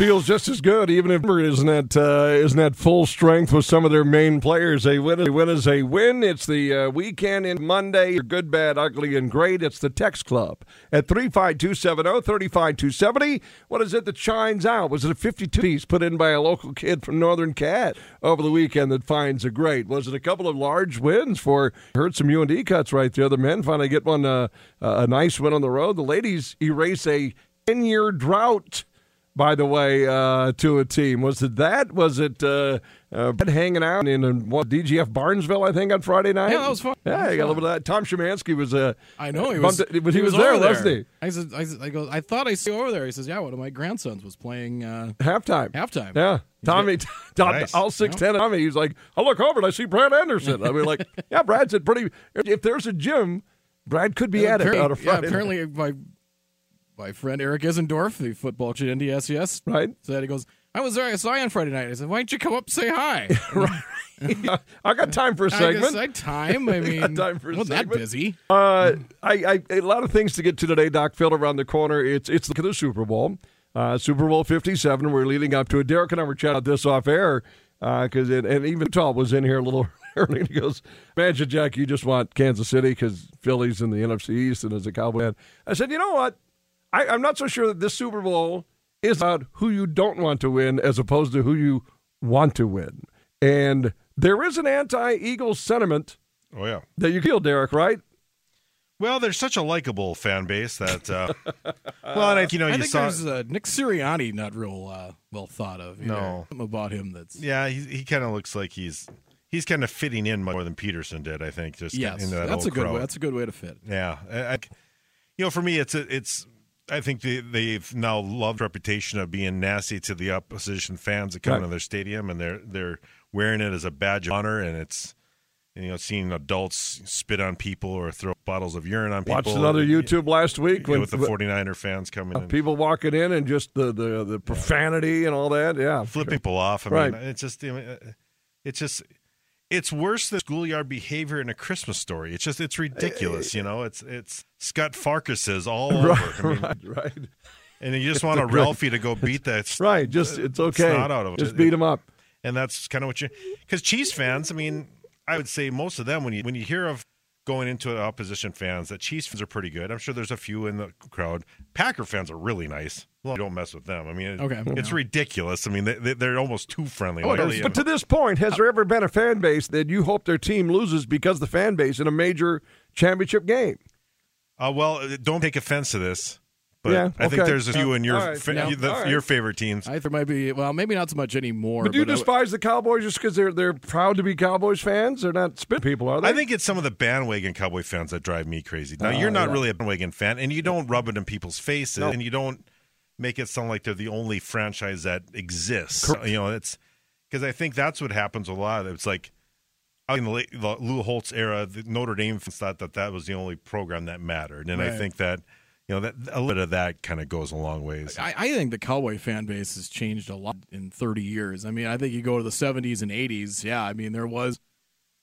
feels just as good, even if isn't at uh, isn't at full strength with some of their main players. They win, a win is a win. It's the uh, weekend in Monday. Good, bad, ugly, and great. It's the Text Club at 35270 35270. What is it that shines out? Was it a 52 piece put in by a local kid from Northern Cass over the weekend that finds a great? Was it a couple of large wins for, heard some UND cuts right. The men finally get one, uh, a nice win on the road. The ladies erase a 10 year drought by the way, uh, to a team. Was it that? Was it uh, uh, hanging out in, in what, DGF Barnesville, I think, on Friday night? Yeah, that was fun. Yeah, you got a little bit of that. Tom Szymanski was. Uh, I know he was. bumped it- but he, he was, was there, there. wasn't he? I said, I, said, I go, I thought I see over there. He says, yeah, one of my grandsons was playing uh, Halftime. halftime. Yeah, Tommy, Tom, Nice. all six ten. Tommy, he's like, I look over and I see Brad Anderson. I mean, like, yeah, Brad's at pretty. If there's a gym, Brad could be at it apparently, on a yeah, Friday. apparently my my friend Eric Issendorf, the football coach at NDSCS, right? said he goes, I was there. I saw you on Friday night. I said, why don't you come up and say hi? Right? I got time for a I segment. guess I time. I mean, got time for a wasn't that busy. Uh, I, I a lot of things to get to today. Doc Phil around the corner. It's it's the, the Super Bowl, uh, Super Bowl Fifty Seven. We're leading up to it. Derek and I were chatting about this off air because it and even Tom was in here a little early. And he goes, "Imagine Jack, you just want Kansas City because Philly's in the NFC East and as a Cowboy fan." I said, "You know what? I, I'm not so sure that this Super Bowl is about who you don't want to win as opposed to who you want to win." And there is an anti-Eagles sentiment Oh yeah. that you feel, Derek, right? Well, there's such a likable fan base that. Uh, well, and I, you know, I you think saw. there's uh, Nick Sirianni not real uh, well thought of. either. No. Something about him that's Yeah, he, he kind of looks like he's he's kind of fitting in more than Pederson did. I think just yes, into that that's a good crowd. way. That's a good way to fit. Yeah, I, I- you know, for me, it's a, it's. I think they, they've now loved reputation of being nasty to the opposition fans that come Right. into their stadium, and they're they're wearing it as a badge of honor, and it's you know seeing adults spit on people or throw bottles of urine on people. Watched another YouTube last week you know, when with the 49er fans coming in. people walking in and just the, the, the profanity and all that. Yeah, flip people off. I Right. mean, it's just, uh, it's just, it's worse than schoolyard behavior in a Christmas story. It's just, it's ridiculous. Eh, you know, it's it's Scut Farkus's all over. I mean, right, right, and you just want a Ralphie to go beat that. right. Just uh, it's okay. not out of it. Just beat them up. and that's kind of what you because Chiefs fans. I mean, I would say most of them when you when you hear of going into opposition fans that Chiefs fans are pretty good. I'm sure there's a few in the crowd. Packer fans are really nice. Well, you don't mess with them. I mean, it- Okay. it's ridiculous. I mean, they, they- they're almost too friendly. Oh, Like, but to this point, has there ever been a fan base that you hope their team loses because the fan base in a major championship game? Uh, well, uh, don't take offense to this, but Yeah, I think there's a few in your All right. fa- Yeah. the- All right. your favorite teams. I think there might be well, maybe not so much anymore. But do you I- despise the Cowboys just because they're they're proud to be Cowboys fans? They're not spit people, are they? I think it's some of the bandwagon Cowboy fans that drive me crazy. Now, Oh, you're not yeah. really a bandwagon fan, and you don't rub it in people's faces, No. and you don't make it sound like they're the only franchise that exists. Correct. You know, it's because I think that's what happens a lot. It's like in the, late, the Lou Holtz era, the Notre Dame fans thought that that was the only program that mattered, and I think that you know that a little bit of that kind of goes a long ways. I, I think the Cowboy fan base has changed a lot in 30 years. I mean, I think you go to the 70s and 80s. Yeah, I mean, there was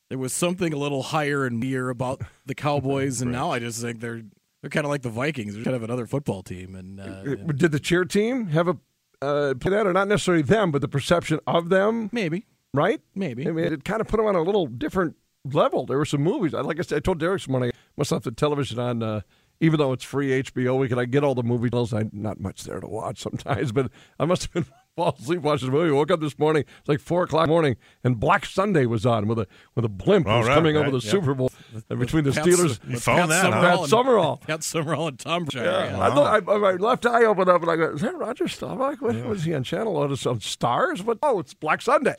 there was something a little higher and near about the Cowboys, and now I just think they're they're kind of like the Vikings. They're kind of another football team, and uh, Did the cheer team have a uh, play that, or not necessarily them, but the perception of them? maybe, Right? maybe. I mean, it kind of put them on a little different level. There were some movies. I- Like I said, I told Derek this morning, I must have the television on, uh, even though it's free HBO week, and I get all the movie titles. I not much there to watch sometimes, but I must have been fall asleep watching the movie. Woke up this morning, it's like four o'clock in the morning, and Black Sunday was on with a with a blimp All was right, coming over the yeah. Super Bowl uh, between the Pat- Steelers. with found that, huh? Pat Summerall. Pat Summerall and Tom Brady. Yeah. I, thought, I, my left eye opened up and I go, is that Roger Staubach? What was he on Channel Lotus on Stars? What? Oh, it's Black Sunday.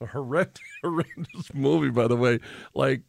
A horrendous, horrendous movie, by the way. Like,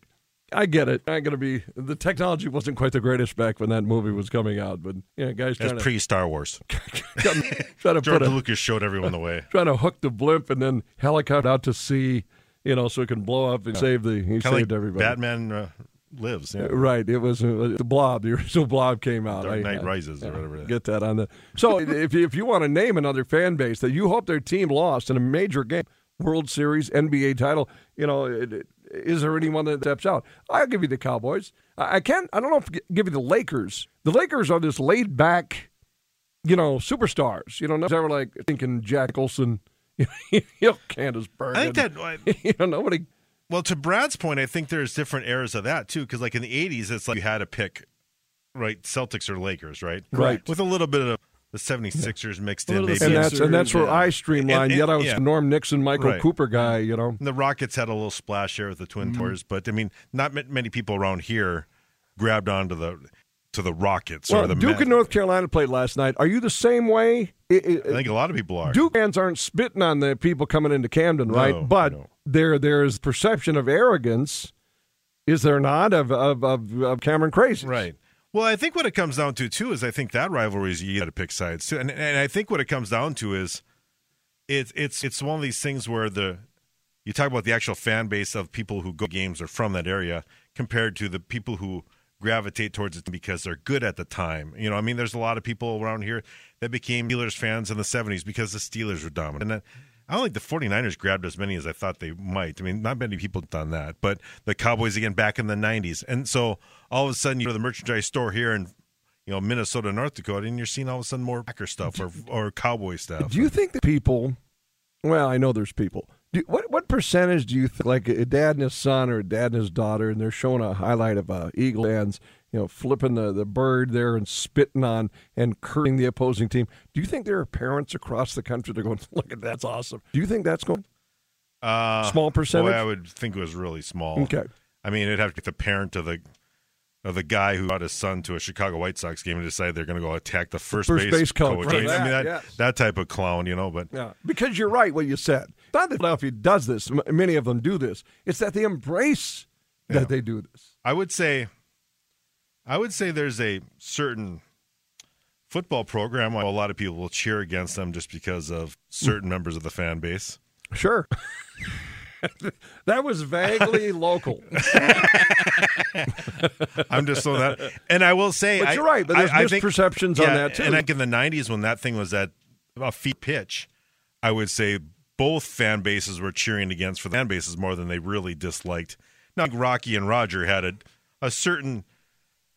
I get it. I'm going to be, the technology wasn't quite the greatest back when that movie was coming out, but, yeah, guys That's pre Star Wars. trying to put George a, Lucas showed everyone the way. trying to hook the blimp and then helicopter out to sea, you know, so it can blow up and save the, he Kind saved like everybody. Batman uh, lives. Yeah. Right. It was uh, the Blob. The original Blob came out. Dark I- Knight I- Rises or whatever. Get that on the. So if if you want to name another fan base that you hope their team lost in a major game, World Series, NBA title, you know, it, it, is there anyone that steps out? I'll give you the Cowboys. I, can't. I don't know if give you the Lakers. The Lakers are this laid back you know, superstars. You know, nobody's ever like thinking Jack Nicholson, you know, Candice Bergen. I think that you know nobody. Well, to Brad's point, I think there's different eras of that too. Because like in the '80s, it's like you had to pick, right, Celtics or Lakers, right? Right. With a little bit of the 76ers mixed in, maybe. And that's and that's where yeah. I streamlined. And- and- Yet I was yeah. a Norm Nixon, Michael Right. Cooper guy. You know, And the Rockets had a little splash there with the Twin mm-hmm. Towers, but I mean, not many people around here grabbed onto the to the Rockets well, or the Duke Mets. and North Carolina played last night. Are you the same way? I- I- I think a lot of people are. Duke fans aren't spitting on the people coming into Cameron, right? No, but no. there there's perception of arrogance. Is there not of of, of, of Cameron Crazy? Right. Well, I think what it comes down to too is I think that rivalry is you got to pick sides too, and and I think what it comes down to is it's it's it's one of these things where the you talk about the actual fan base of people who go games are from that area compared to the people who gravitate towards it because they're good at the time. You know, I mean, there's a lot of people around here that became Steelers fans in the 70s because the Steelers were dominant. And I don't think the 49ers grabbed as many as I thought they might. I mean, not many people done that. But the Cowboys, again, back in the 90s. And so all of a sudden, you go to the merchandise store here in, you know, Minnesota, North Dakota, and you're seeing all of a sudden more Packer stuff or, or Cowboy stuff. Do you think that people? Well, I know there's people. Do, what what percentage do you think, like a dad and his son or a dad and his daughter, and they're showing a highlight of uh, Eagle fans, you know, flipping the, the bird there and spitting on and cursing the opposing team? Do you think there are parents across the country that are going, look at that's awesome? Do you think that's going Uh, small percentage? Boy, I would think it was really small. Okay. I mean, it'd have to be the parent of the of the guy who brought his son to a Chicago White Sox game and decided they're going to go attack the first, First base coach. I mean, Right. I mean, that, Yes. that type of clown, you know. But Yeah, because you're right what you said. Not that Philadelphia does this; many of them do this. It's that they embrace that Yeah. they do this. I would say, I would say there's a certain football program where a lot of people will cheer against them just because of certain hmm. members of the fan base. Sure. that was vaguely local. I'm just so that, and I will say, But I- you're right, but there's I- I think- misperceptions on yeah, that, too. And like in the '90s, when that thing was at a feet pitch, I would say both fan bases were cheering against for the fan bases more than they really disliked. Now, Rocky and Roger had a, a certain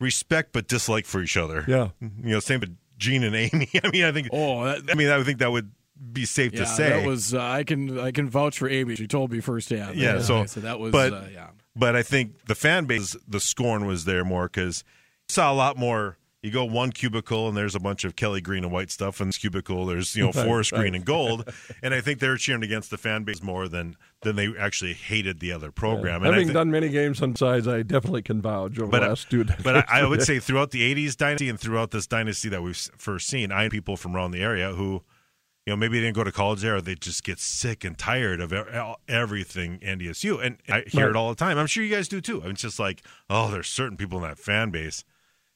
respect but dislike for each other. Yeah. you know, same with Gene and Amy. I mean, I think. Oh, that, I mean, I would think that would be safe yeah, to say. that was uh, I can I can vouch for Amy. She told me firsthand. Yeah, so- so that was but- uh, yeah. But I think the fan base, the scorn was there more because you saw a lot more. You go one cubicle and there's a bunch of Kelly green and white stuff, and this cubicle there's you know forest green and gold, and I think they're cheering against the fan base more than than they actually hated the other program. And I Having thi- done many games on sides, I definitely can vouch over but the I- last two but I, I would say throughout the '80s dynasty and throughout this dynasty that we've first seen, I people from around the area who, you know, maybe they didn't go to college there, or they just get sick and tired of everything NDSU, and I hear Right. it all the time. I'm sure you guys do too. I mean, it's just like, oh, there's certain people in that fan base,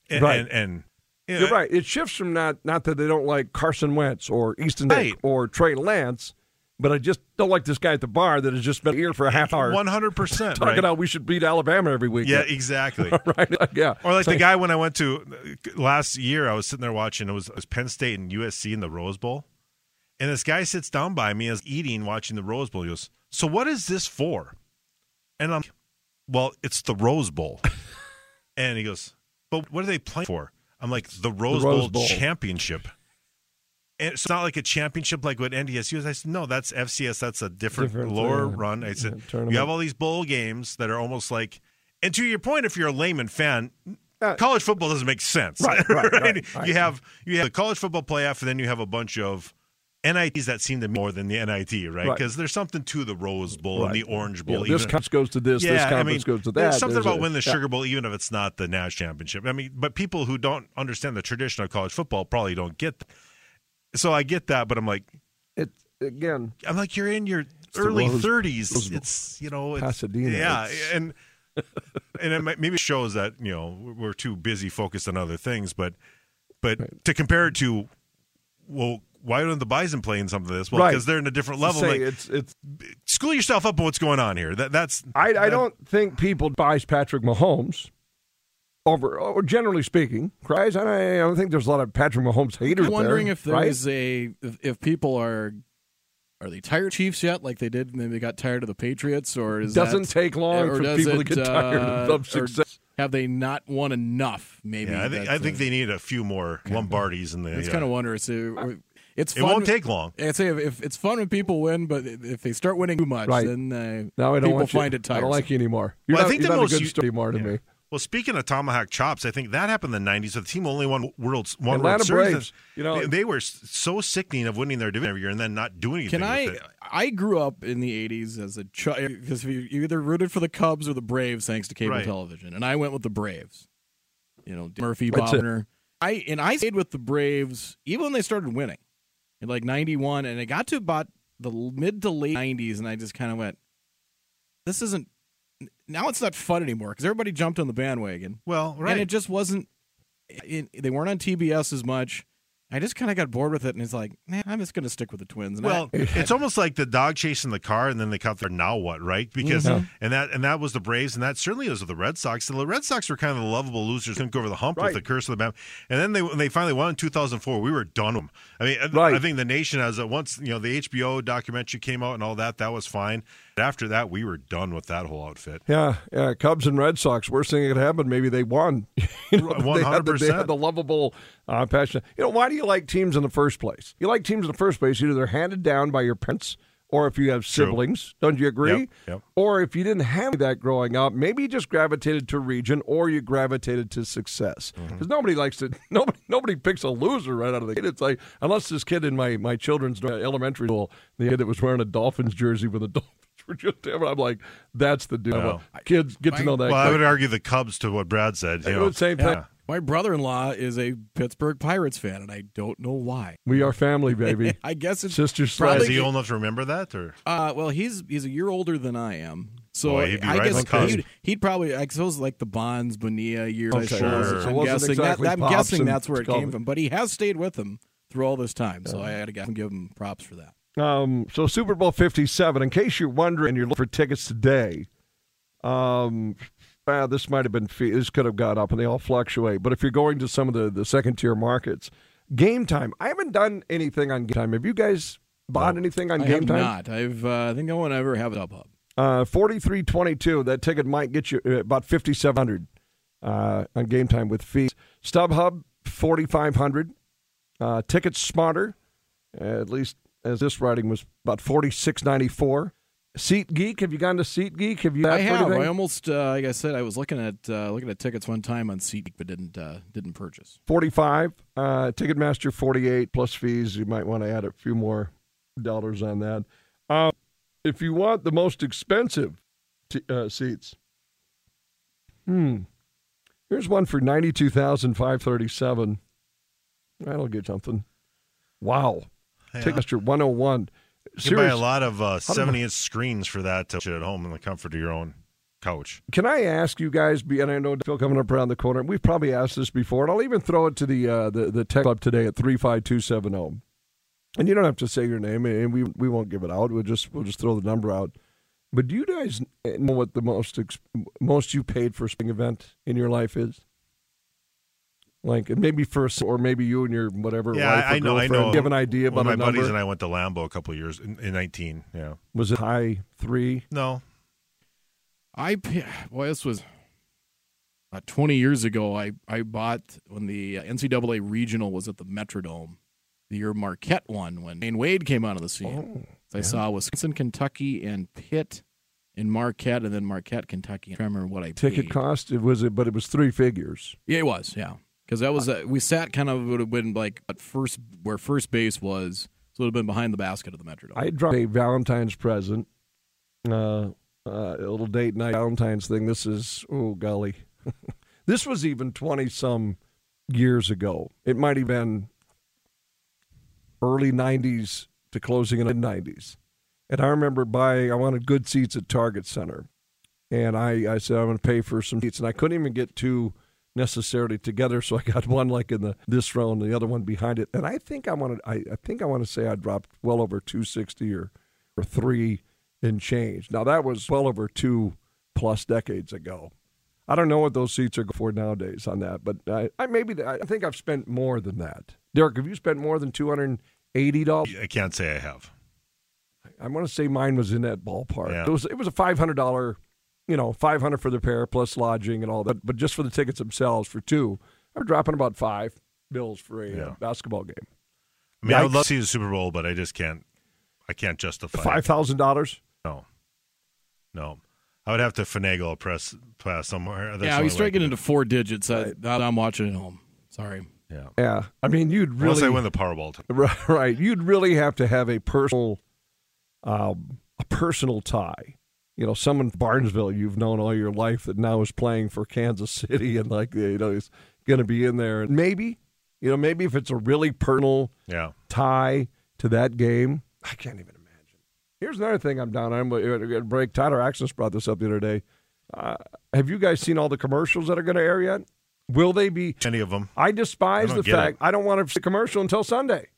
and Right. and, and you know, You're right. It shifts from not not that they don't like Carson Wentz or Easton Stick or Trey Lance, but I just don't like this guy at the bar that has just been here for a half hour One hundred percent, talking right? about we should beat Alabama every week. Yeah, exactly. right. Yeah. Or like the guy when I went to last year, I was sitting there watching. It was, it was Penn State and USC in the Rose Bowl, and this guy sits down by me as eating, watching the Rose Bowl. He goes, "So what is this for?" And I'm, "Well, it's the Rose Bowl." and he goes, "But what are they playing for?" I'm like, "The Rose, Rose Bowl, Bowl. championship." And it's not like a championship like what NDSU is. I said, no, that's FCS. That's a different, Different, lower uh, run. I said, tournament. you have all these bowl games that are almost like, and to your point, if you're a layman fan, Uh, college football doesn't make sense. Right, right, right, right. You have you have the college football playoff, and then you have a bunch of NITs that seem to be more than the NIT, right? Right. Because there's something to the Rose Bowl and the Orange Yeah, Bowl. this even- conference goes to this. this yeah, I mean, goes to that. There's something There's about a- winning the yeah. Sugar Bowl, even if it's not the national championship. I mean, but people who don't understand the tradition of college football probably don't get. That. So I get that, but I'm like, It again. I'm like, you're in your early Rose- 30s. Rose it's you know, it's, Pasadena, Yeah, it's- and and it might, maybe shows that you know we're too busy focused on other things. But but to compare it to, well, why don't the Bison play in something of this? Well, Right. because they're in a different level. Say Like, it's it's. school yourself up on what's going on here. That that's I, I don't think people buys Patrick Mahomes. Over, or generally speaking, cries. I I don't think there's a lot of Patrick Mahomes haters. I'm wondering there, if there right? is a if, if people are are they tired Chiefs yet? Like they did, and then they got tired of the Patriots, or is doesn't that, take long for people it, to get tired uh, of success. have they not won enough? Maybe. Yeah, I think I think uh, they need a few more Lombardis in the. It's yeah. kind of wondrous. It, it's It fun. won't take long. I'd say if, if it's fun when people win, but if they start winning too much, Right. then uh, Now I don't people want you- find it I don't like you anymore. You're Well, I think you're the not most a good story anymore to Yeah. me. Well, speaking of tomahawk chops, I think that happened in the '90s. So the team only won World one Atlanta World Series. Braves, you know- they, they were so sickening of winning their division every year and then not doing anything. Can I? With it. I grew up in the '80s as a child because you you either rooted for the Cubs or the Braves, thanks to cable Right. television, and I went with the Braves. You know, Murphy, That's. Bobner. I and I stayed with the Braves even when they started winning in like '91, and it got to about the mid to late '90s, and I just kind of went, "This isn't." Now it's not fun anymore because everybody jumped on the bandwagon. Well, right. And it just wasn't. It, they weren't on TBS as much. I just kind of got bored with it, and it's like, man, I'm just going to stick with the Twins. And I- Well, it's almost like the dog chasing the car, and then they cut their now what, right? Because Mm-hmm. and that and that was the Braves, and that certainly was with the Red Sox. And The Red Sox were kind of the lovable losers, couldn't go over the hump Right. with the curse of the band. And then they they finally won in 2004, we were done with them. I mean, I- Right. I think the nation as a once you know the HBO documentary came out and all that, that was fine. After that, we were done with that whole outfit. Yeah, yeah. Cubs and Red Sox. Worst thing that could happen. Maybe they won. You know, they had the- They had the lovable, uh, passion. You know, why do you like teams in the first place? You like teams in the first place either they're handed down by your parents, or if you have True. siblings. Don't you agree? Yep, yep. Or if you didn't have that growing up, maybe you just gravitated to region, or you gravitated to success. Mm-hmm. Because nobody likes to. Nobody nobody picks a loser right out of the gate. It's like unless this kid in my my children's elementary school, the kid that was wearing a Dolphins jersey with a Dolphins were just him, I'm like, that's the dude. Wow. Kids get to know that. Well, I would argue the Cubs to what Brad said. You I know. would say yeah. My brother-in-law is a Pittsburgh Pirates fan, and I don't know why. we are family, baby. I guess it's Sister Is sled. he old enough to remember that, or uh, well, he's he's a year older than I am, so Boy, he'd be I right guess he'd, he'd probably I suppose like the Bonds Bonilla years. Okay. Sure. So I'm wasn't guessing exactly that, I'm guessing that's where it Scully. came from, but he has stayed with them through all this time, so I got to give him props for that. Um, so Super Bowl 57, in case you're wondering and you're looking for tickets today, um, ah, this might have been, fee- this could have gone up and they all fluctuate. But if you're going to some of the, the second tier markets, game time, I haven't done anything on game time. Have you guys bought anything on I game time? not. I've uh, I think I won't ever have a hub. Uh, 4322, that ticket might get you uh, about 5700 uh, on game time with fees. StubHub, 4500 uh, Tickets Smarter, at least as this writing was about 4694 SeatGeek, have you gone to SeatGeek? Have you I have. anything? I almost, uh, like I said, I was looking at uh, looking at tickets one time on SeatGeek, but didn't uh, didn't purchase. 45 uh, Ticketmaster 48 plus fees. You might want to add a few more dollars on that. Uh, if you want the most expensive t- uh, seats, hmm, here's one for 92537 That'll get something. Wow. Yeah. Ticketmaster 101. You can buy a lot of uh, How do I- 70 inch screens for that to sit at home in the comfort of your own couch. Can I ask you guys? be- And I know Phil coming up around the corner. We've probably asked this before, and I'll even throw it to the uh, the the tech club today at three five two seven zero. And you don't have to say your name, and we we won't give it out. We'll just we'll just throw the number out. But do you guys know what the most most you paid for a spring event in your life is? Like maybe first, or maybe you and your whatever. Yeah, wife or I- I know, I know. Do you have an idea Well, about my a number? buddies and I went to Lambeau a couple of years in, in 19. Yeah. Was it high three? No. I pa- boy, this was uh, 20 years ago. I I bought when the uh, NCAA regional was at the Metrodome. The year Marquette won when Dwyane Wade came out of the scene. Oh, I saw Wisconsin, Kentucky, and Pitt in Marquette, and then Marquette, Kentucky. I remember what I ticket paid. cost. It was it, but it was three figures. Yeah, it was. Yeah, because that was uh, we sat kind of would have been like at first where first base was. So it would have been behind the basket of the Metrodome. I dropped a Valentine's present, uh, uh, a little date night Valentine's thing. This is oh golly, this was even twenty some years ago. It might have been early '90s to closing in the '90s, and I remember buying. I wanted good seats at Target Center, and I I said I'm going to pay for some seats, and I couldn't even get two necessarily together, so I got one like in the this row and the other one behind it. And I think I wanted I, I think I want to say I dropped well over two sixty or or three in change. Now that was well over two plus decades ago. I don't know what those seats are for nowadays on that, but I, I maybe I think I've spent more than that. Derek, have you spent more than two hundred and eighty dollars? I can't say I have. I want to say mine was in that ballpark. Yeah. It was it was a five hundred dollar you know, five hundred for the pair plus lodging and all that. But just for the tickets themselves for two, I'm dropping about five bills for a Yeah. basketball game. I mean, I would love to see the Super Bowl, but I just can't. I can't justify. it. Five thousand dollars. No, no. I would have to finagle a press pass somewhere. That's yeah, only we start getting could into four digits. I, that I'm watching at home. Sorry. Yeah. Yeah, I mean, you'd really Unless I win the Powerball. Right, right. You'd really have to have a personal, um, a personal tie. You know, someone Barnesville you've known all your life that now is playing for Kansas City and like you know is going to be in there. And maybe, you know, maybe if it's a really personal Yeah. tie to that game, I can't even imagine. Here's another thing I'm down. I'm going to break. Tyler Axness brought this up the other day. Uh, have you guys seen all the commercials that are going to air yet? Will they be? Any of them? I despise I the fact it. I don't want to see a commercial until Sunday.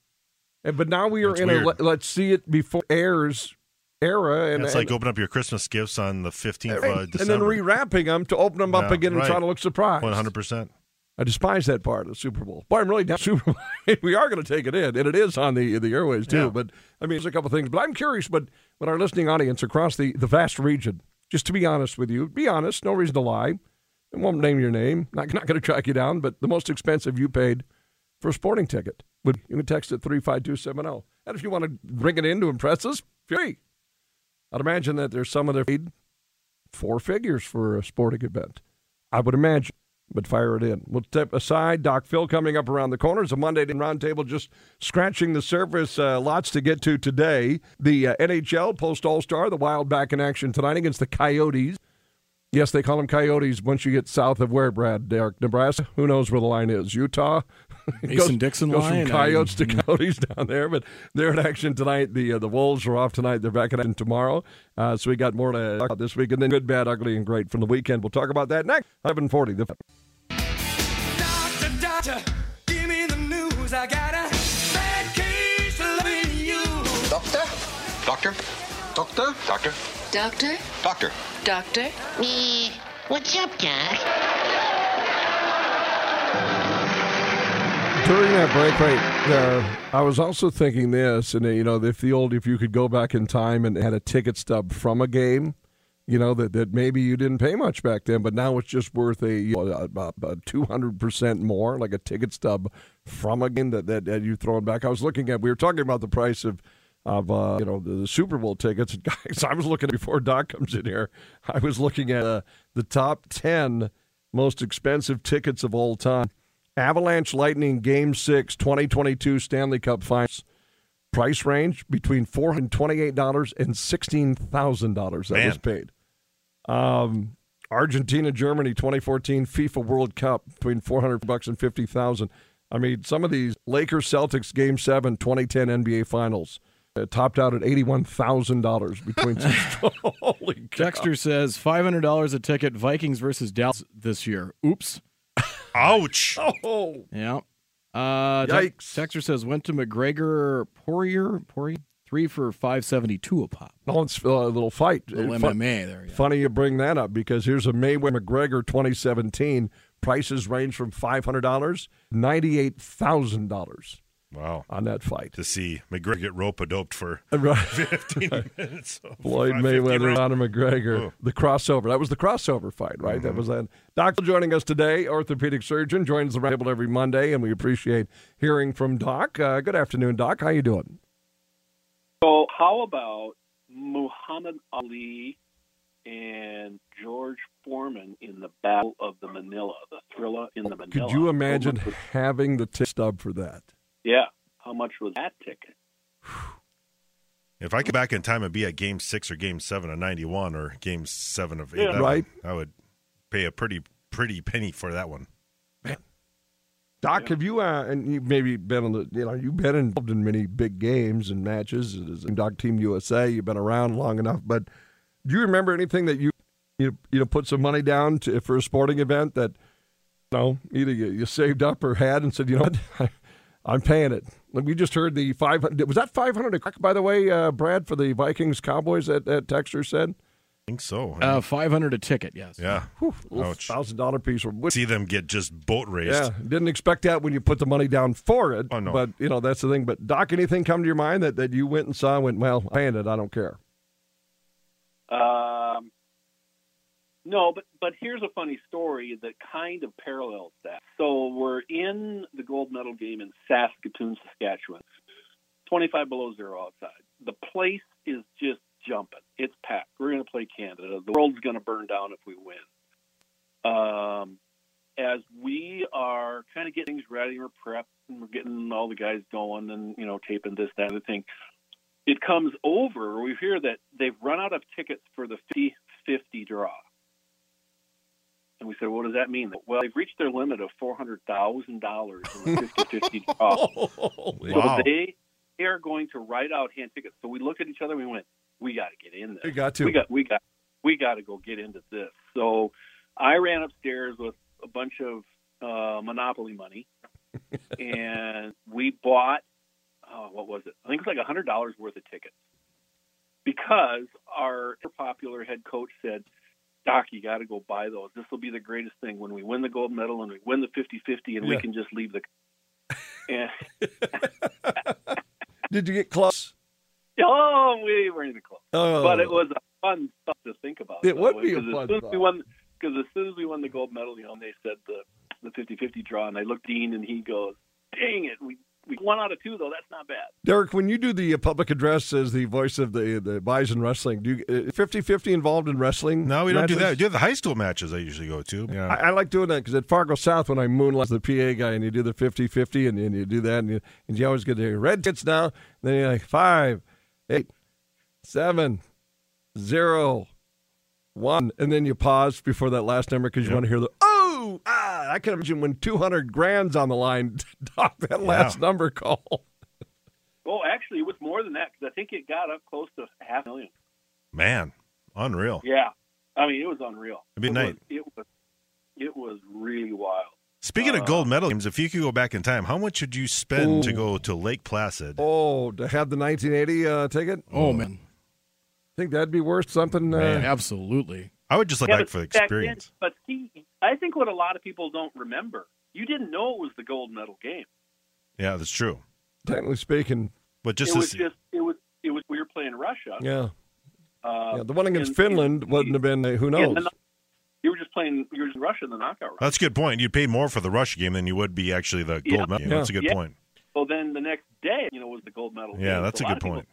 But now we are That's in weird. a let's see it before airs era, and it's and, like open up your Christmas gifts on the 15th of uh, and then rewrapping them to open them up Yeah, again and try to look surprised. 100%. I despise that part of the Super Bowl. Boy, I'm really down Super Bowl. we are going to take it in, and it is on the the airways too. Yeah. But I mean, there's a couple things. But I'm curious. But when our listening audience across the the vast region, just to be honest with you, be honest. No reason to lie. I won't name your name. Not not going to track you down. But the most expensive you paid for a sporting ticket would you can text it three five two seven zero. And if you want to bring it in to impress us, free. I'd imagine that there's some of their paid four figures for a sporting event. I would imagine, but fire it in. We'll step aside. Doc Phil coming up around the corner. It's a Monday roundtable, just scratching the surface. Uh, lots to get to today. The uh, NHL post All Star, the Wild back in action tonight against the Coyotes. Yes, they call them Coyotes once you get south of where, Brad? Derek, Nebraska? Who knows where the line is? Utah? It Mason Dixon goes line? from Coyotes to Coyotes down there, but they're in action tonight. The uh, the Wolves are off tonight. They're back in action tomorrow. Uh, so we got more to talk about this week, and then good, bad, ugly, and great from the weekend. We'll talk about that next. Eleven forty. The Doctor, doctor, give me the news. I got a bad case of loving you. Doctor? Doctor? Doctor? Doctor? Doctor? Doctor? Doctor? Me. What's up, Doc? During that break right there, I was also thinking this, and you know, if the old, if you could go back in time and had a ticket stub from a game, you know, that, that maybe you didn't pay much back then, but now it's just worth a you know, about two hundred percent more, like a ticket stub from a game that, that that you thrown back. I was looking at, we were talking about the price of of uh, you know the, the Super Bowl tickets, guys. I was looking before Doc comes in here. I was looking at uh, the top ten most expensive tickets of all time. Avalanche Lightning Game 6 2022 Stanley Cup Finals. Price range between $428 and $16,000 that Man. was paid. Um, Argentina Germany 2014 FIFA World Cup between 400 bucks and 50,000. I mean, some of these Lakers Celtics Game 7 2010 NBA Finals uh, topped out at $81,000 between Holy cow. Dexter says five hundred dollars a ticket. Vikings versus Dallas this year. Oops. Ouch. Oh, Yeah. Uh, Dex- Yikes. Dexter says went to McGregor Poirier Poirier three for five seventy two a pop. no, it's uh, a little fight. Little fun- MMA there. Yeah. Funny you bring that up because here's a Mayweather McGregor 2017. Prices range from $500 $98,000 Wow. on that fight. To see McGregor get rope doped for Right. 15 minutes. So Floyd Mayweather, rounds. Conor McGregor, Oh. the crossover. That was the crossover fight, right? That was that. Doc joining us today, orthopedic surgeon, joins the table every Monday, and we appreciate hearing from Doc. Uh, good afternoon, Doc. How you doing? So, how about Muhammad Ali and George Foreman in the Battle of the Manila, the thriller in the Manila? Could you imagine How much was- having the tip stub for that? Yeah. How much was that ticket? If I could back in time and be at game six or game seven of 91 or game seven of 11, Right. I would pay a pretty, pretty penny for that one. Doc, have you uh, and you've maybe been on the you know you've been involved in many big games and matches as in Doc Team USA. You've been around long enough, but do you remember anything that you you you know put some money down to, for a sporting event that you know either you, you saved up or had and said you know what I'm paying it. We just heard the five hundred was that five hundred a crack by the way, uh, Brad for the Vikings Cowboys that that Texter said. I think so. Uh, five hundred a ticket. Yes. yeah. Ouch. Thousand dollar piece. Which, See them get just boat raced. Yeah, didn't expect that when you put the money down for it. Oh, no. But you know that's the thing. But Doc, anything come to your mind that, that you went and saw and went, well, I paying it, I don't care. Um, No, but but here's a funny story that kind of parallels that. So we're in the gold medal game in Saskatoon, Saskatchewan. 25 below zero outside. The place is just jumping. It's packed. We're going to play Canada. The world's going to burn down if we win. Um, as we are kind of getting things ready, we're prepped, and we're getting all the guys going, and you know, taping this, that, and the thing. It comes over. We hear that they've run out of tickets for the 50-50 draw. And we said, what does that mean? Well, they've reached their limit of four hundred thousand dollars in the 50-50 draw. Holy- So Wow. they they are going to write out hand tickets. So we look at each other and we went, we got to get in there. We got to. We got we got we got to go get into this. So I ran upstairs with a bunch of uh, Monopoly money, and we bought oh, what was it? I think it was like a hundred dollars worth of tickets because our popular head coach said. Doc, you got to go buy those. This will be the greatest thing when we win the gold medal and we win the 50-50 and we can just leave the. And Did you get close? Oh, we weren't even close. Oh, But it was a fun stuff to think about. It would be a because fun as soon as thought. we won, because as soon as we won the gold medal, you know, and they said the the 50-50 draw, and I looked at Dean, and he goes, "Dang it, we one out of two though. That's not bad." Derek, when you do the uh, public address as the voice of the the Bison Wrestling, do you uh, 50-50 involved in wrestling? No, we don't do that. We do the high school matches I usually go to. Yeah. I, I like doing that because at Fargo South, when I moonlight the PA guy and you do the 50-50 and, and you do that and you, and you always get the red tits now, then you're like five, eight, seven, zero, one, and then you pause before that last number because you Yep. want to hear the oh ah. I can imagine when two hundred grand's on the line, Doc, that last number call. Oh, actually, it was more than that because I think it got up close to half a million. Man, unreal. Yeah, I mean, it was unreal. It'd be it nice. Was, it was it was really wild. Speaking Uh, of gold medal games, if you could go back in time, how much would you spend to go to Lake Placid? Oh, to have the 1980 uh, ticket, Oh man, I think that'd be worth something. Uh, Man. absolutely. I would just look Yeah, back for the back then- experience. but see, I think what a lot of people don't remember, you didn't know it was the gold medal game. Yeah, that's true. technically speaking, But just it was see, just it was it was we were playing Russia. yeah. Uh, yeah the one against and- Finland and- wouldn't have been. Uh, who knows? the- you were just playing. You were just in Russia in the knockout round. that's a good point. You'd pay more for the Russia game than you would be actually the Yeah. gold medal. game. Yeah. That's a good Yeah. point. So then the next day, you know, was the gold medal. Yeah, game. that's So a lot good of people- point.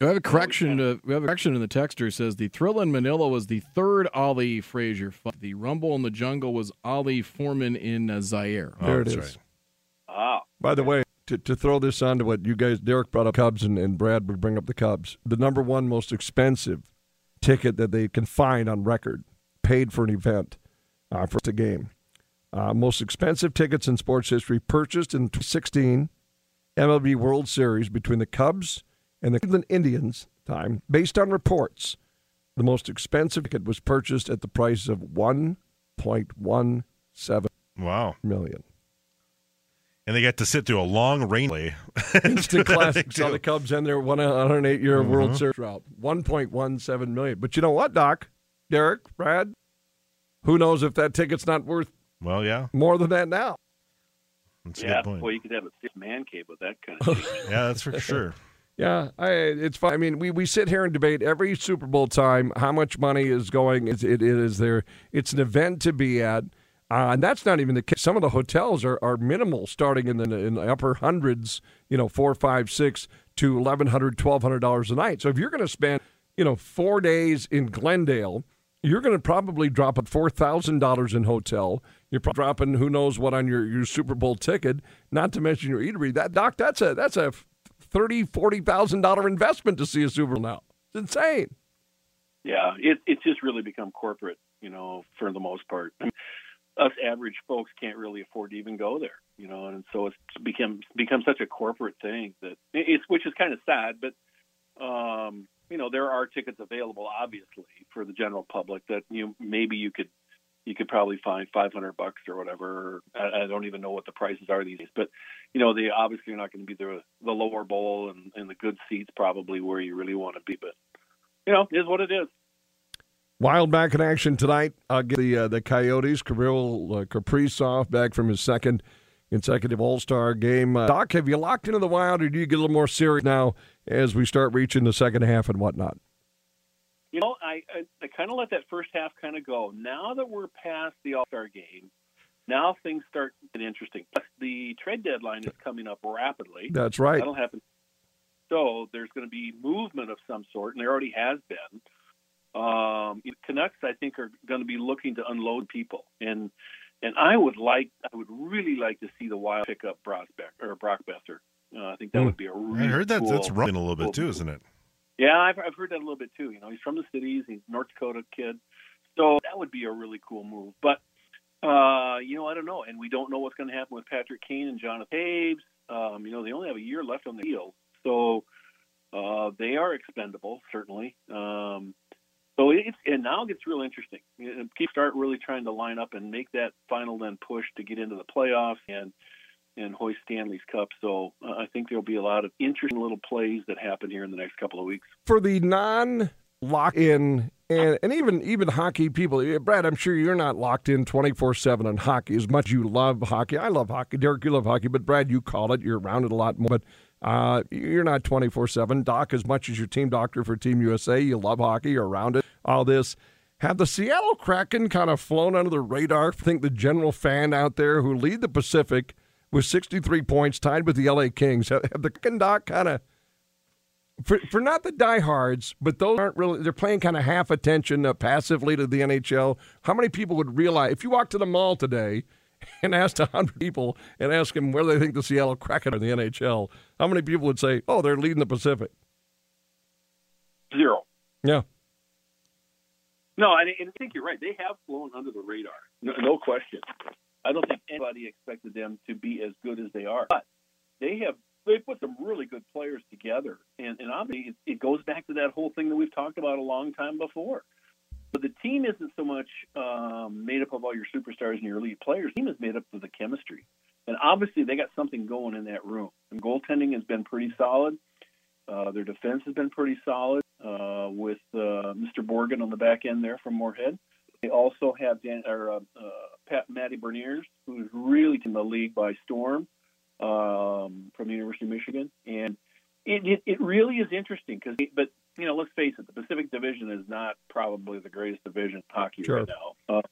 We have a correction. To, we have a correction in the texter says the Thrill in Manila was the third Ali Frazier fight. The Rumble in the Jungle was Ali Foreman in uh, Zaire. Oh, There it that's is. right. Ah, By the way, to, to throw this on to what you guys, Derek brought up Cubs and, and Brad would bring up the Cubs. The number one most expensive ticket that they can find on record, paid for an event uh, for a game. Uh, most expensive tickets in sports history purchased in 2016 MLB World Series between the Cubs and the Cleveland Indians time. Based on reports, the most expensive ticket was purchased at the price of 1.17 Wow. million. And they got to sit through a long rain delay. Instant classic. too. Saw the Cubs end their 108 year Mm-hmm. World Series route. 1.17 million. But you know what, Doc? Derek, Brad? Who knows if that ticket's not worth Well, yeah, more than that now? that's a yeah. good point. Boy, you could have a six man cave with that kind of. Yeah, that's for sure. Yeah, I, it's fine. I mean, we, we sit here and debate every Super Bowl time how much money is going. It, it is there. It's an event to be at, uh, and that's not even the case. Some of the hotels are, are minimal, starting in the in the upper hundreds. You know, four, five, six to eleven hundred, twelve hundred dollars a night. So if you're going to spend, you know, four days in Glendale, you're going to probably drop at four thousand dollars in hotel. You're probably dropping who knows what on your, your Super Bowl ticket. Not to mention your eatery. That doc, that's a that's a thirty, forty thousand dollar investment to see a Super Bowl now. It's insane. yeah, it, it's just really become corporate, you know, for the most part. I mean, us average folks can't really afford to even go there, you know, and so it's become become such a corporate thing that it's which is kind of sad, but um, you know, there are tickets available, obviously, for the general public that you maybe you could you could probably find 500 bucks or whatever. I, I don't even know what the prices are these days, but you know, they obviously are not going to be the the lower bowl and, and the good seats probably where you really want to be, but you know, is what it is. Wild back in action tonight. I'll get the uh, the Coyotes. Kirill uh, Kaprizov back from his second consecutive All Star game. Uh, Doc, have you locked into the Wild, or do you get a little more serious now as we start reaching the second half and whatnot? You know, I I, I, I kind of let that first half kind of go. Now that we're past the All Star game, now things start getting interesting. Plus, the trade deadline is coming up rapidly. That's right. That'll happen. So there's going to be movement of some sort, and there already has been. Um, Canucks, I think, are going to be looking to unload people, and and I would like, I would really like to see the Wild pick up Brockbeck or Brock Boeser. Uh, I think that Hmm. would be a really I heard that cool, that's running a little bit cool too, isn't it? Yeah, I've, I've heard that a little bit too. You know, he's from the cities. He's North Dakota kid, so that would be a really cool move. But uh, you know, I don't know, and we don't know what's going to happen with Patrick Kane and Jonathan Toews. Um, you know, they only have a year left on the deal, so uh, they are expendable, certainly. Um, so it's and now it gets real interesting. Keep start really trying to line up and make that final then push to get into the playoffs and and hoist Stanley's Cup. So uh, I think there'll be a lot of interesting little plays that happen here in the next couple of weeks. for the non lock in and, and even even hockey people brad i'm sure you're not locked in 24-7 on hockey as much. You love hockey. I love hockey. Derek you love hockey but brad you call it. You're around it a lot more but uh, you're not 24-7 doc as much as your team doctor for team usa you love hockey. You're around it. All this. Have the seattle kraken kind of flown under the radar? I think the general fan out there who lead the pacific with 63 points tied with the la kings have, the doc kind of for for not the diehards, but those aren't really. They're playing kind of half attention uh, passively to the NHL. How many people would realize if you walk to the mall today and asked hundred people and ask them where they think the Seattle Kraken are in the NHL? How many people would say, "Oh, they're leading the Pacific"? Zero. Yeah, No, and, and I think you're right. They have flown under the radar, no, no question. I don't think anybody expected them to be as good as they are, but they have they put some really good players together, and and obviously it, it goes back to that whole thing that we've talked about a long time before. But the team isn't so much um, made up of all your superstars and your elite players. The team is made up of the chemistry, and obviously they got something going in that room. And goaltending has been pretty solid. Uh, their defense has been pretty solid uh, with uh, Mr. Borgen on the back end there from Moorhead. They also have Dan, or, uh, uh, Pat Matty Beniers, who's really in the league by storm um, from the University of Michigan, and it, it, it really is interesting because. But you know, let's face it, the Pacific Division is not probably the greatest division in hockey Sure. right now. Uh,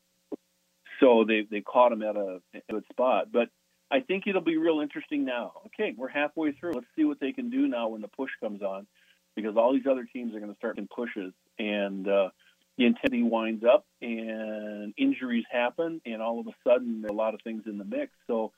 so they they caught him at a, a good spot, but I think it'll be real interesting now. Okay, we're halfway through. Let's see what they can do now when the push comes on, because all these other teams are going to start in pushes, and uh, the intensity winds up, and injuries happen, and all of a sudden there are a lot of things in the mix. So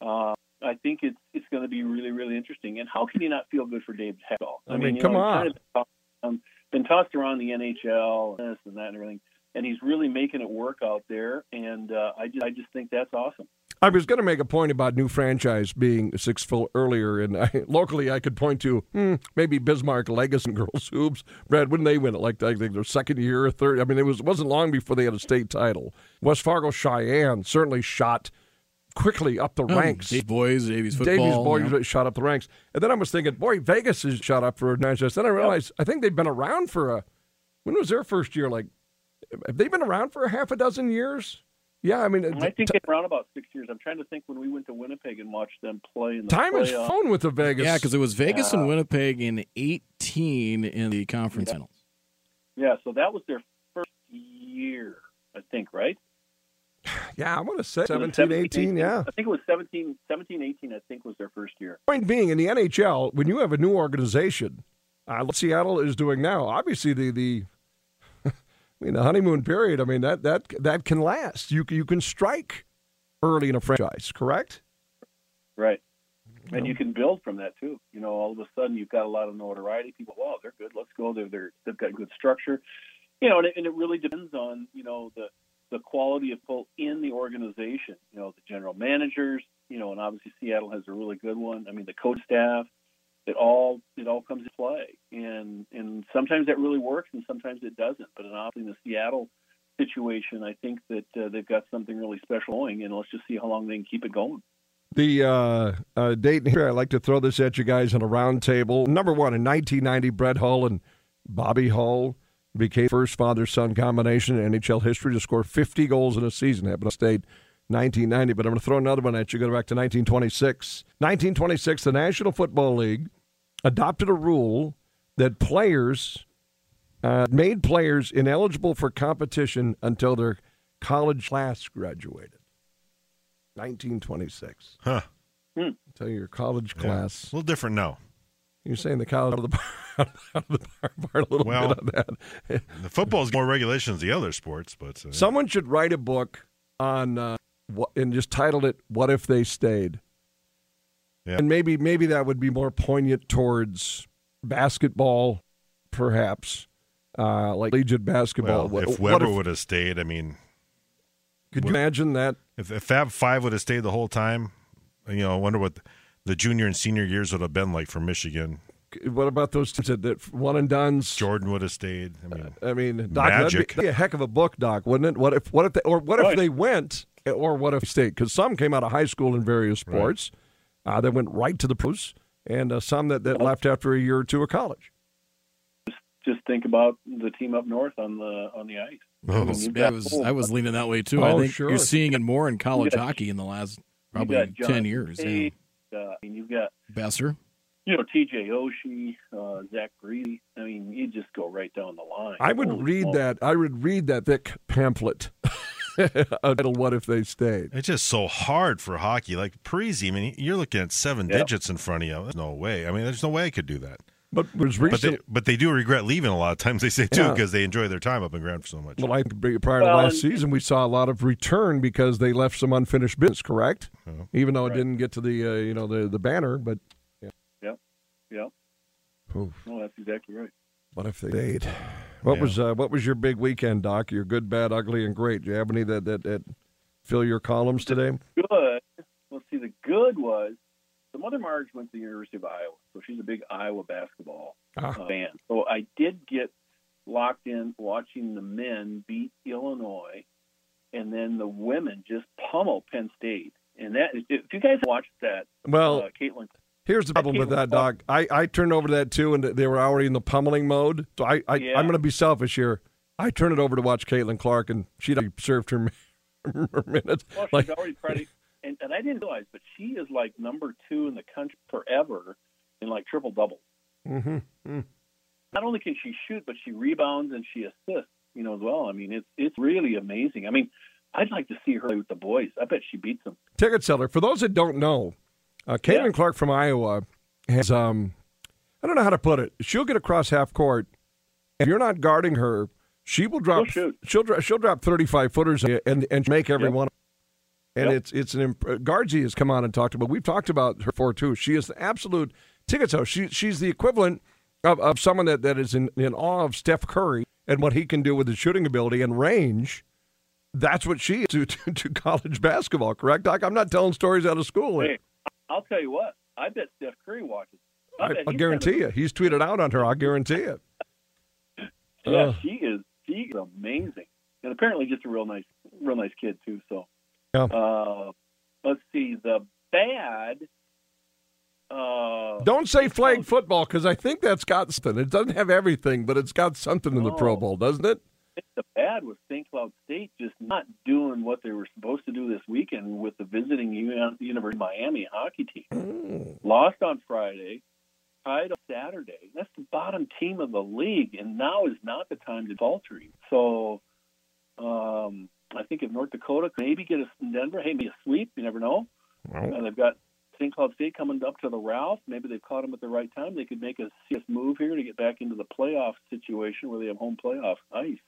uh, I think it's it's going to be really really interesting. And how can you not feel good for Dave Hakstol? I mean, you come know, on. kind of been tossed- been tossed around the NHL, and this and that, and everything. And he's really making it work out there, and uh, I just I just think that's awesome. I was going to make a point about new franchise being six full earlier, and I, locally I could point to hmm, maybe Bismarck Legacy and Girls Hoops. Brad, when they win it, like I think their second year or third. I mean, it was wasn't long before they had a state title. West Fargo Sheyenne certainly shot quickly up the Oh, ranks. Dave Boys, Davies football. Davies boys yeah. shot up the ranks, and then I was thinking, boy, Vegas has shot up for a nice. Then I realized I think they've been around for a. When was their first year? Like, have they been around for a half a dozen years? Yeah, I mean, I think t- around about six years. I'm trying to think when we went to Winnipeg and watched them play in the time has playoffs. flown with the Vegas. Yeah, because it was Vegas and Winnipeg in 18 in the conference Yeah. finals. Yeah, so that was their first year, I think, right? Yeah, I want to say Was it 17, 18, yeah. I think it was 17, 17, 18, I think was their first year. Point being, in the NHL, when you have a new organization, uh, what Seattle is doing now, obviously the the I mean the honeymoon period. I mean that that that can last. You you can strike early in a franchise, correct? Right. And you can build from that too. You know, all of a sudden you've got a lot of notoriety. People, wow, they're good. Let's go. They're, they're they've got good structure. You know, and it, and it really depends on you know the the quality of people in the organization. You know, the general managers. You know, and obviously Seattle has a really good one. I mean, the coach staff. It all it all comes into play, and and sometimes that really works, and sometimes it doesn't. But in the Seattle situation, I think that uh, they've got something really special going, and let's just see how long they can keep it going. The uh, uh, date here, I like to throw this at you guys on a round table. Number one, in 1990, Brett Hull and Bobby Hull became first father-son combination in NHL history to score 50 goals in a season. Happened to State 1990, but I'm going to throw another one at you. Go back to 1926. 1926, the National Football League adopted a rule that players uh, made players ineligible for competition until their college class graduated. 1926. Huh. Until your college Yeah. class. A little different now. You're saying the college out of the bar, out of the bar part a little Well, bit on that. The football's more regulations than the other sports, but uh, Someone should write a book on uh, what, and just titled it "What If They Stayed," Yeah. and maybe maybe that would be more poignant towards basketball, perhaps, uh, like collegiate basketball. well, What- if Weber if- would have stayed, I mean, could you imagine that? if, if Fab Five would have stayed the whole time, you know, I wonder what the junior and senior years would have been like for Michigan. What about those teams that, that one and done's? Jordan would have stayed. I mean, I mean, Doc, that'd be, that'd be a heck of a book, Doc, wouldn't it? What if, what if, they, or what if they went, or what if they stayed? Because some came out of high school in various sports, uh, that went right to the pros, and uh, some that, that left after a year or two of college. Just just think about the team up north on the on the ice. oh, You've Yeah, I was I was leaning that way too. Oh, I think sure. you're seeing it more in college got- hockey in the last probably got ten years. Yeah. Uh, I mean, you've got Boeser. you know T.J. Oshie, uh, Zach Greedy. I mean, you just go right down the line. I would Holy read smokes. that. I would read that thick pamphlet. titled "What If They Stayed." it's just so hard for hockey. Like Parise, I mean, you're looking at seven Yeah. digits in front of you. There's no way. I mean, there's no way I could do that. But it was But recent. they, but they do regret leaving a lot of times. They say too Yeah. because they enjoy their time up in Grand Forks so much. well, I prior to Well, last and- season, we saw a lot of return because they left some unfinished business. Correct, Uh-huh. even though it didn't get to the uh, you know the the banner. But Yeah, oof, no, that's exactly right. What if they stayed? What Yeah. was uh, what was your big weekend, Doc? Your good, bad, ugly, and great. Do you have any that that, that fill your columns today? Good. Let's see. The good was the mother Marge went to the University of Iowa, so she's a big Iowa basketball Ah. uh, fan. So I did get locked in watching the men beat Illinois, and then the women just pummel Penn State. And that, if you guys watched that, Well, uh, Caitlin, Here's the problem with that, Doc. I, I turned over to that too, and they were already in the pummeling mode. So I, I Yeah. I'm going to be selfish here. I turned it over to watch Caitlin Clark, and she'd served her, her minutes. well, she's Like, already pretty. And, and I didn't realize, but she is like number two in the country forever in like triple doubles. hmm not only can she shoot, but she rebounds and she assists, you know, as well. I mean, it's it's really amazing. I mean, I'd like to see her with the boys. I bet she beats them. Ticket seller. For those that don't know, uh, Caitlin Yeah. Clark from Iowa has um, I don't know how to put it. She'll get across half court. If you're not guarding her, she will drop. She'll shoot. She'll dro- she'll drop 35 footers and and make every Yep. one. And Yep. it's it's an imp- uh, has come on and talked about. We've talked about her for too. She is the absolute ticket seller. She she's the equivalent of, of someone that, that is in, in awe of Steph Curry and what he can do with his shooting ability and range. That's what she is to, to, to college basketball, correct, Doc? I'm not telling stories out of school. Hey, I'll tell you what. I bet Steph Curry watches. I I, guarantee you. He's tweeted out on her. I guarantee it. Yeah, Ugh. she is. She is amazing, and apparently just a real nice, real nice kid too. So, Yeah. uh, let's see. The bad. Uh, Don't say flag football because I think that's got something. It doesn't have everything, but it's got something in the Pro Oh. Bowl, doesn't it? The bad was St. Cloud State just not doing what they were supposed to do this weekend with the visiting University of Miami hockey team. Lost on Friday, tied on Saturday. That's the bottom team of the league, and now is not the time to falter. So, um, I think if North Dakota could maybe get us in Denver, hey, maybe a sweep. You never know. And they've got St. Cloud State coming up to the Ralph. Maybe they've caught them at the right time. They could make a serious move here to get back into the playoff situation where they have home playoff ice.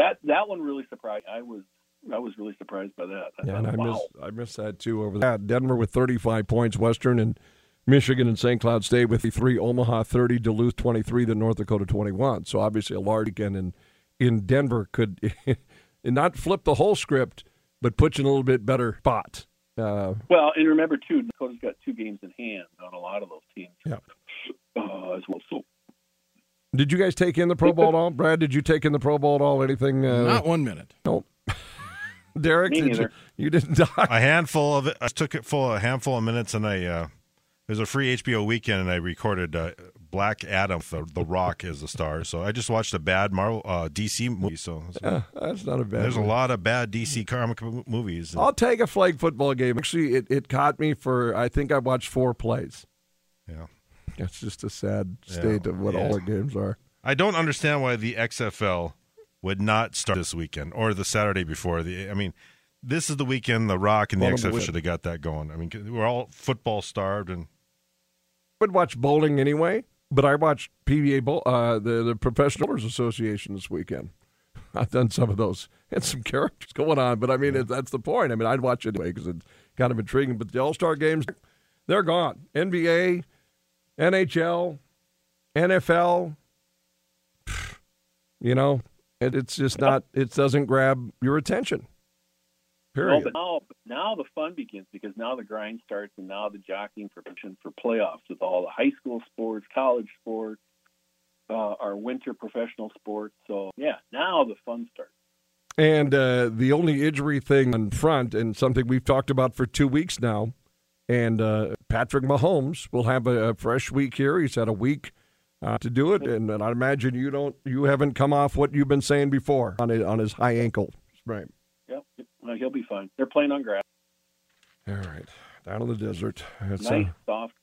That that one really surprised. I was I was really surprised by that. I Yeah, and I thought, wow. miss I miss that too over that. Denver with 35 points, Western and Michigan and St. Cloud State with the three, Omaha 30, Duluth 23, then North Dakota 21. So obviously a large again in in Denver could not flip the whole script, but put you in a little bit better spot. Uh, Well, and remember too, Dakota's got two games in hand on a lot of those teams. Yeah. Uh, as well. So did you guys take in the Pro Bowl at all, Brad? Did you take in the Pro Bowl at all? Anything? Uh, Not one minute. Nope. Derek, did you, you didn't die. a handful of it. I took it full a handful of minutes, and I uh, there's a free HBO weekend, and I recorded uh, Black Adam, the, the Rock as the star. So I just watched a bad Marvel uh, DC movie. So Uh, that's not a bad. there's a lot of bad DC comic movies. I'll take a flag football game. Actually, it, it caught me for I think I watched four plays. yeah, That's just a sad Yeah, state of what yeah. all the games are. I don't understand why the XFL would not start this weekend or the Saturday before. The I mean, this is the weekend the Rock and the XFL should have got that going. I mean, we're all football starved, and would watch bowling anyway, but I watched PBA bowl, uh, the the Professional Bowlers Association this weekend. I've done some of those and some characters going on, but I mean it, that's the point. I mean I'd watch it anyway because it's kind of intriguing. But the All Star games, they're gone. NBA, NHL, NFL. You know, it, it's just not. It doesn't grab your attention. Period. but now, now the fun begins because now the grind starts, and now the jockeying for position for playoffs with all the high school sports, college sports, uh, our winter professional sports. So yeah, now the fun starts. And uh, the only injury thing in front, and something we've talked about for two weeks now, and uh, Patrick Mahomes will have a, a fresh week here. He's had a week uh, to do it, and, and I imagine you don't, you haven't come off what you've been saying before on a, on his high ankle. Right. Yep, well, he'll be fine. They're playing on grass, All right. Down in the desert. It's nice, uh, soft.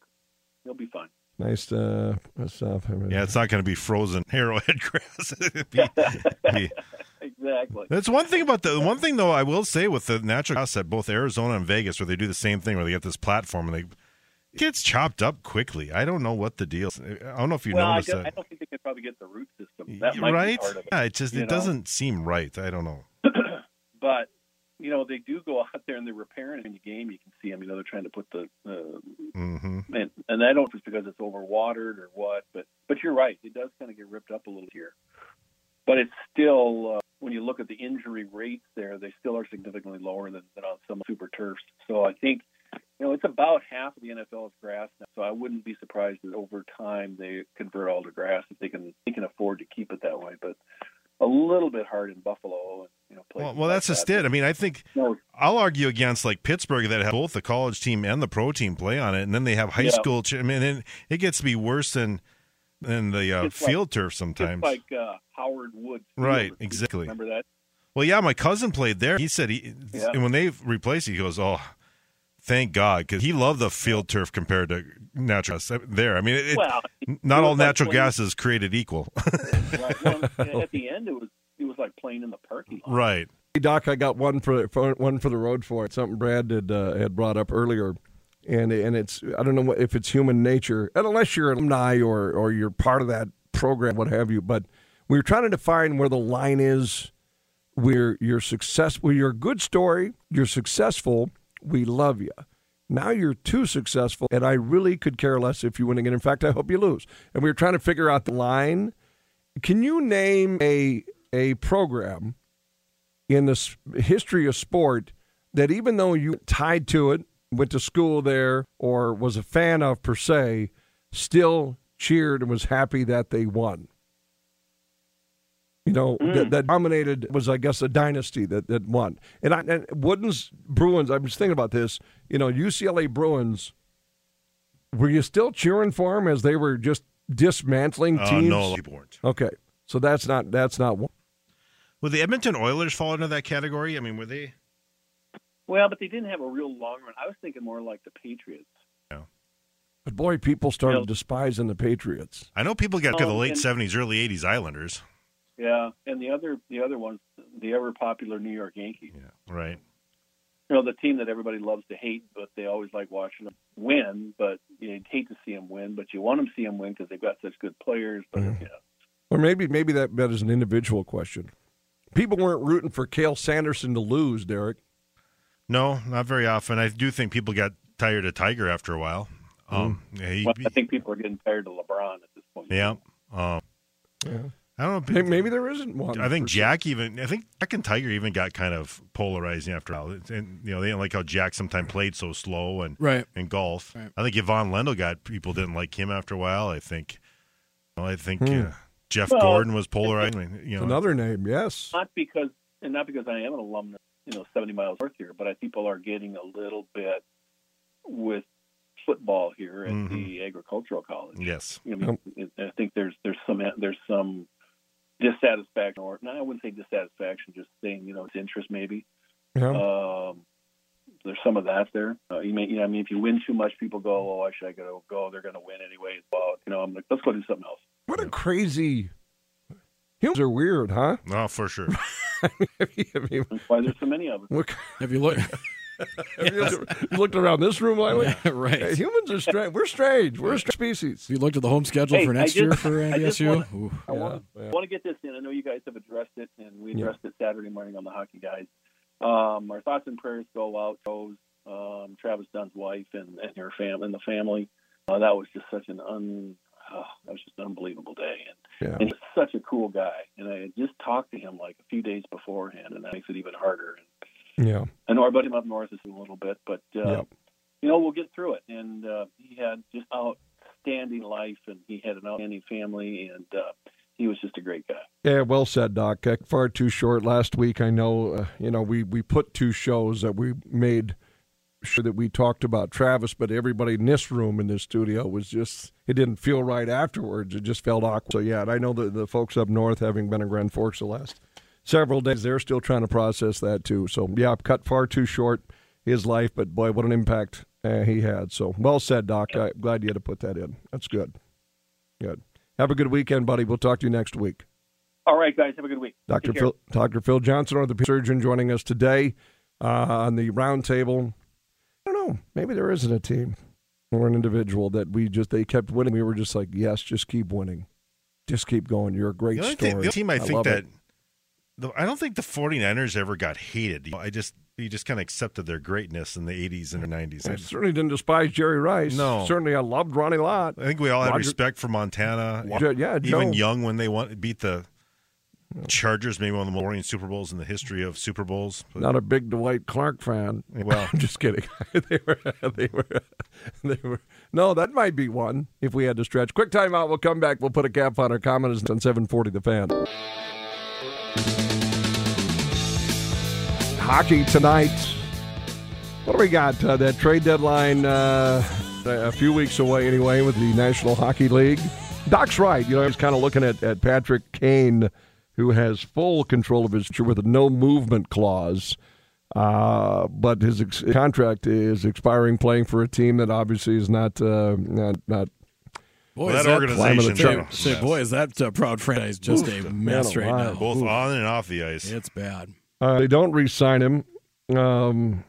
He'll be fine. nice. Uh, stuff. yeah, it's not going to be frozen arrowhead grass. Be- be- Exactly. That's one thing about the one thing though I will say with the natural grass at both Arizona and Vegas, where they do the same thing, where they get this platform and they it gets chopped up quickly. I don't know what the deal. is. I don't know if you well, I noticed don't, I don't think they can probably get the root system. That might right? be part of it. Yeah, it just it know? doesn't seem right. I don't know. but you know they do go out there and they're repairing it in the game. You can see them. You know they're trying to put the uh, hmm and, and I don't know if it's because it's overwatered or what, but but you're right. It does kind of get ripped up a little here, but it's still uh, when you look at the injury rates there, they still are significantly lower than, than on some super turfs. So I think you know it's about half of the NFL's grass now. So I wouldn't be surprised that over time they convert all to grass if they can they can afford to keep it that way. But a little bit hard in Buffalo and you know. Well, well, like that's that. just it. I mean, I think No, I'll argue against like Pittsburgh that have both the college team and the pro team play on it, and then they have high Yeah. school. Ch- I mean, it, it gets to be worse than than the uh, It's like- field turf sometimes. like uh, Howard Woods. Field. Right, exactly. Remember that? Well, yeah, my cousin played there. He said he Yeah. and when they replaced it, he goes, "Oh, thank God," because he loved the field turf compared to natural grass there. I mean, it, it- Well, not it all like natural playing- gas is created equal. Right. Well, at the end, it was it was like playing in the parking lot. right. Hey, Doc, I got one for, for one for the road for it. Something Brad had uh, had brought up earlier, and and it's I don't know what, if it's human nature, and unless you're an alumni or or you're part of that program, what have you. But we are trying to define where the line is. Where you're successful, you're a good story, you're successful, we love you. Now you're too successful, and I really could care less if you win again. In fact, I hope you lose. And we were trying to figure out the line. Can you name a a program in the history of sport that even though you tied to it, went to school there, or was a fan of per se, still cheered and was happy that they won? You know, that, that dominated was, I guess, a dynasty that, that won. And, I, and Wooden's Bruins, I was thinking about this, you know, UCLA Bruins, were you still cheering for them as they were just dismantling Uh, teams? no, people weren't. Okay. So that's not that's not one. Would the Edmonton Oilers fall into that category? I mean, were they? Well, but they didn't have a real long run. I was thinking more like the Patriots. Yeah. But boy, people started Yeah. despising the Patriots. I know people got to the Oh, late and- seventies, early eighties Islanders. Yeah, and the other the other ones, the ever popular New York Yankees. Yeah, right. You know, the team that everybody loves to hate, but they always like watching them win. But you hate to see them win, but you want them to see them win because they've got such good players. But Mhm. yeah, Or maybe maybe that that is an individual question. People weren't rooting for Cael Sanderson to lose, Derek. No, not very often. I do think people got tired of Tiger after a while. Um, yeah, he- well, I think people are getting tired of LeBron at this point. yeah. Um, Yeah. I don't know. Maybe, maybe there isn't one. I think per se. Jack even. I think Jack and Tiger even got kind of polarizing after a while. And you know they didn't like how Jack sometimes played so slow and Right. in golf. Right. I think Ivan Lendl got people didn't like him after a while. I think. Well, I think Hmm. uh, Jeff Well, Gordon was polarizing. I you know, Another name, yes. not because and not because I am an alumnus, you know, 70 miles north here, but I think people are getting a little bit with football here at Mhm. the agricultural college. yes. I mean, it- I think there's there's some there's some dissatisfaction, or no, I wouldn't say dissatisfaction, just saying you know it's interest maybe. Yeah. Um, there's some of that there. Uh, you may, you know, I mean, if you win too much, people go, "Oh, why should I go? Go? They're going to win anyway." Well, you know, I'm like, let's go do something else. What a crazy Humans are weird, huh? Oh, for sure. I mean, That's why there's so many of us. look, Have you looked? have you looked, you looked around this room lately? right. Hey, humans are strange. We're strange. We're a strange species. You looked at the home schedule Hey, for I next just- year for I just NDSU? wanna- Ooh. I want, Yeah, yeah. want to get this in. I know you guys have addressed it, and we Yeah. addressed it Saturday morning on the Hockey Guys. Um, our thoughts and prayers go out to um, Travis Dunn's wife and, and her family and the family. Uh, that was just such an un, oh, that was just an unbelievable day, and, Yeah. and he's such a cool guy. And I had just talked to him like a few days beforehand, and that makes it even harder. And Yeah. I know our buddy up north is a little bit, but uh, Yep. you know we'll get through it. And uh, he had just outstanding life, and he had an outstanding family, and uh, he was just a great guy. Yeah, well said, Doc. Far too short. Last week, I know, uh, you know, we, we put two shows that we made sure that we talked about Travis, but everybody in this room in this studio was just, it didn't feel right afterwards. It just felt awkward. So, yeah, and I know the, the folks up north, having been in Grand Forks the last several days, they're still trying to process that too. So, yeah, cut far too short his life, but boy, what an impact uh, he had. So, well said, Doc. I'm glad you had to put that in. That's good. Good. Have a good weekend, buddy. We'll talk to you next week. All right, guys, have a good week. Dr. Phil, Dr. Phil Johnson, orthopedic surgeon, joining us today uh, on the roundtable. I don't know. Maybe there isn't a team or an individual that we just they kept winning. We were just like, yes, just keep winning, just keep going. You're a great The only story. thing, the team I, think that it. The, I don't think the 49ers ever got hated. I just you just kind of accepted their greatness in the 80s and the 90s. I certainly didn't despise Jerry Rice. No. certainly I loved Ronnie Lott. I think we all had Roger- respect for Montana. Jo- yeah, even Joe. Young when they won, beat the Chargers, maybe one of the more winning Super Bowls in the history of Super Bowls. But, Not a big Dwight Clark fan. Well- I'm just kidding. they were, they were, they were. No, that might be one if we had to stretch. Quick timeout. We'll come back. We'll put a cap on our comments on 740 The Fan. Hockey tonight. What do we got? Uh, that trade deadline uh, a few weeks away anyway with the National Hockey League. Doc's right. You know, he's kind of looking at, at Patrick Kane, who has full control of his with a no movement clause. Uh, but his ex- contract is expiring playing for a team that obviously is not uh, not, not Boy, Well, is that that organization, climate of yeah. change. Say, boy, is that uh, proud franchise just a mess right now? both Ooh, on and off the ice. It's bad. Uh, they don't re-sign him. Um,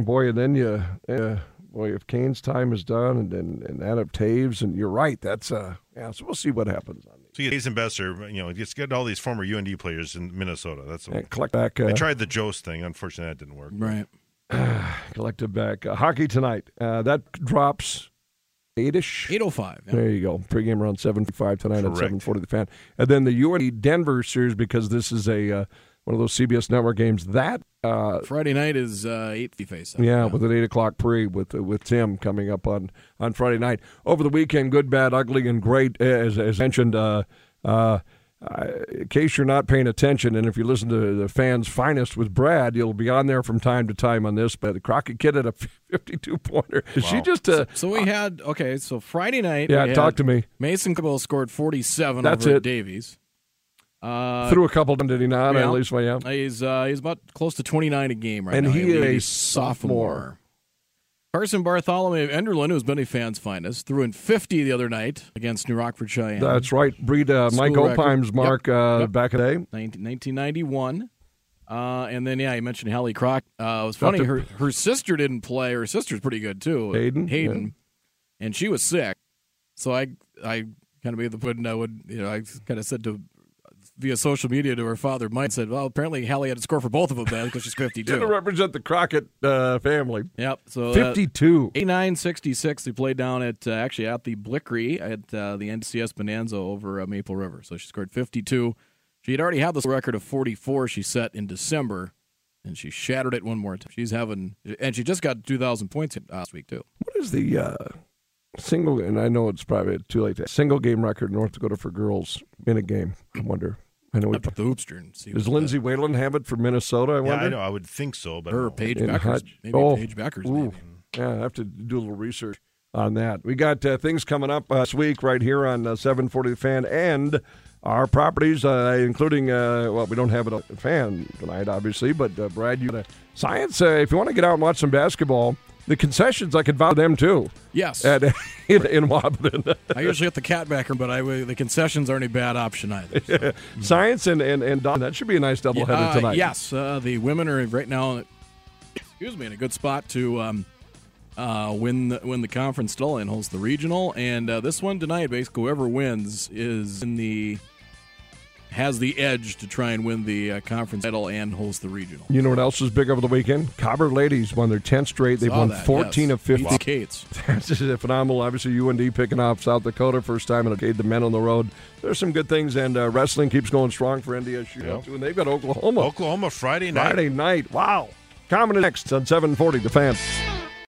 boy, and then you, uh, boy, if Kane's time is done, and then and, and Adam Toews, and you're right, that's uh, yeah. So we'll see what happens on So you get and Boeser, you know, just get all these former UND players in Minnesota. That's and collect back. Uh, I tried the Jost thing. Unfortunately, that didn't work. Right. collected back. Uh, hockey tonight. Uh, that drops eight-ish. 805. Yeah. There you go. Pregame around seven five tonight at Correct. seven forty. The fan, and then the UND Denver series because this is a uh, one of those CBS Network games that uh, Friday night is uh, 8 face. Yeah, with an eight o'clock pre with uh, with Tim coming up on, on Friday night. Over the weekend, good, bad, ugly, and great. As, as mentioned, uh, in case you're not paying attention, and if you listen to the fans' finest with Brad, you'll be on there from time to time on this. But the Crockett kid had a 52 pointer. Is she just uh, So we had, okay, so Friday night. Yeah, talk to me. Mason Cabell scored 47 That's over it. Davies. Uh, threw a couple? Did he not? yeah. At least, well, yeah. He's uh, he's about close to 29 a game right And now. he is a leads sophomore. Carson Bartholomew Enderlin, who's been a fan's finest, threw in 50 the other night against New Rockford Sheyenne. That's right. Breed uh, Mike record. Opheim's Yep. mark uh, Yep. back in the day. 19, 1991. Uh, and then, yeah, you mentioned Hallie Crock. Uh, it was funny. Her her sister didn't play. Her sister's pretty good, too. Hayden, Hayden. And she was sick. So I I kind of made the and I would, you know, I kind of said to, via social media to her father, Mike, said, well, apparently Hallie had to score for both of them then because she's Didn't 52. represent the Crockett uh, family. yep. So uh, 52. 8966 they played down at uh, actually at the Blickery at uh, the NCS Bonanza over uh, Maple River. So she scored 52. She had already had the record of 44 she set in December, and she shattered it one more time. She's having, and she just got 2,000 points last week too. What is the uh, single? And I know it's probably too late. To, single game record North Dakota for girls in a game. I wonder. I know. We, put the hoopster and see. does what Lindsay Whalen have it for Minnesota? I Yeah, wonder. I know. I would think so, but her no. Paige In Bueckers, Hutch- maybe oh, Paige ooh. Maybe. Yeah, I have to do a little research on that. We got uh, things coming up uh, this week right here on uh, 740 The Fan and our properties, uh, including, uh, well, we don't have it on fan tonight, obviously, but uh, Brad, you science. Uh, if you want to get out and watch some basketball, the concessions, I could vouch for them too. Yes. At, in, in. I usually get the catbacker, but I the concessions aren't a bad option either. Science and, and, and Don, that should be a nice doubleheader Uh, tonight. yes, uh, the women are right now, excuse me, in a good spot to um, uh, win the, win the conference still and holds the regional. And uh, this one tonight, basically, whoever wins is in the has the edge to try and win the uh, conference title and host the regional. You know what else was big over the weekend? Cobber ladies won their 10th straight. They've Saw won that, 14 yes. of 50. Beat Kates. That's just phenomenal. Obviously, UND picking off South Dakota first time in a decade. The men on the road. There's some good things, and uh, wrestling keeps going strong for NDSU Yep. too. And they've got Oklahoma Oklahoma Friday night. Friday night. Wow. Coming next on 740, the fan.